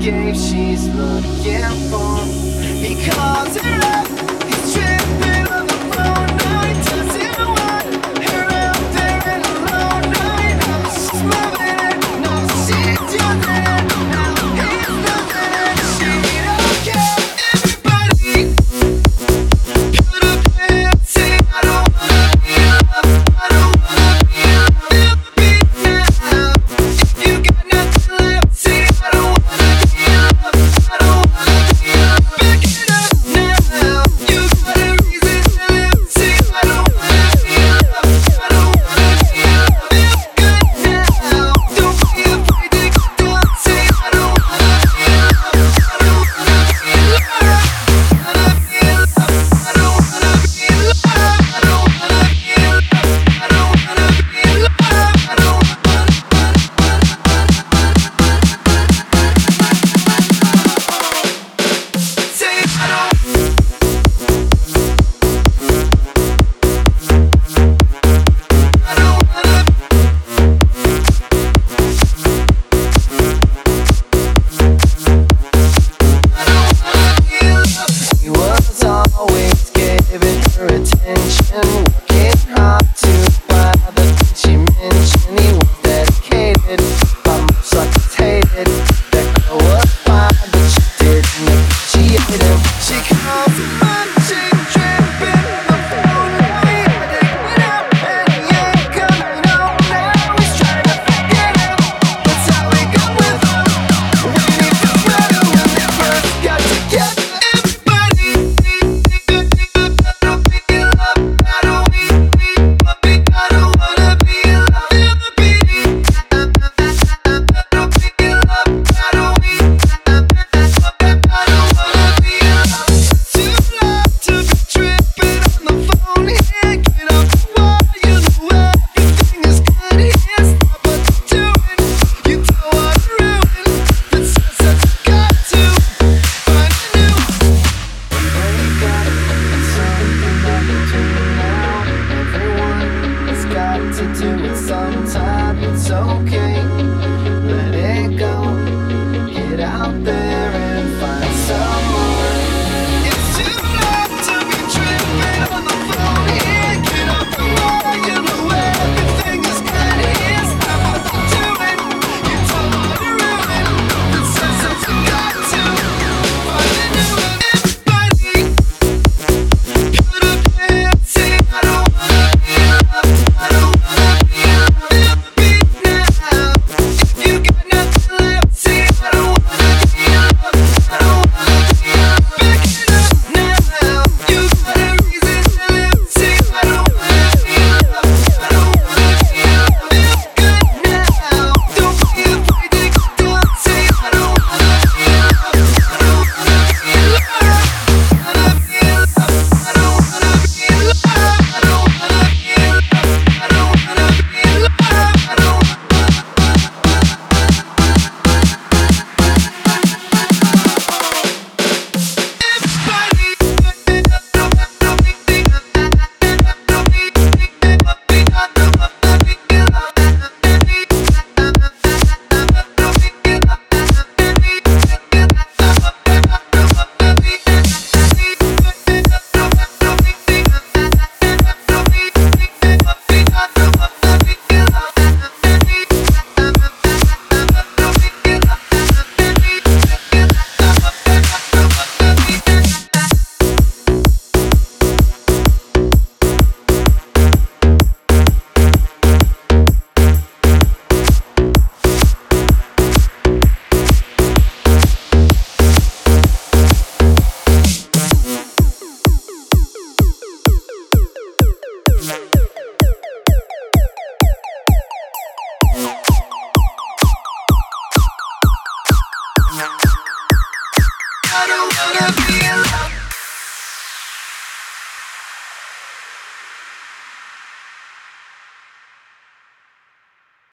game she's looking for. He calls her out. always giving her attention. out there. I don't wanna be alone.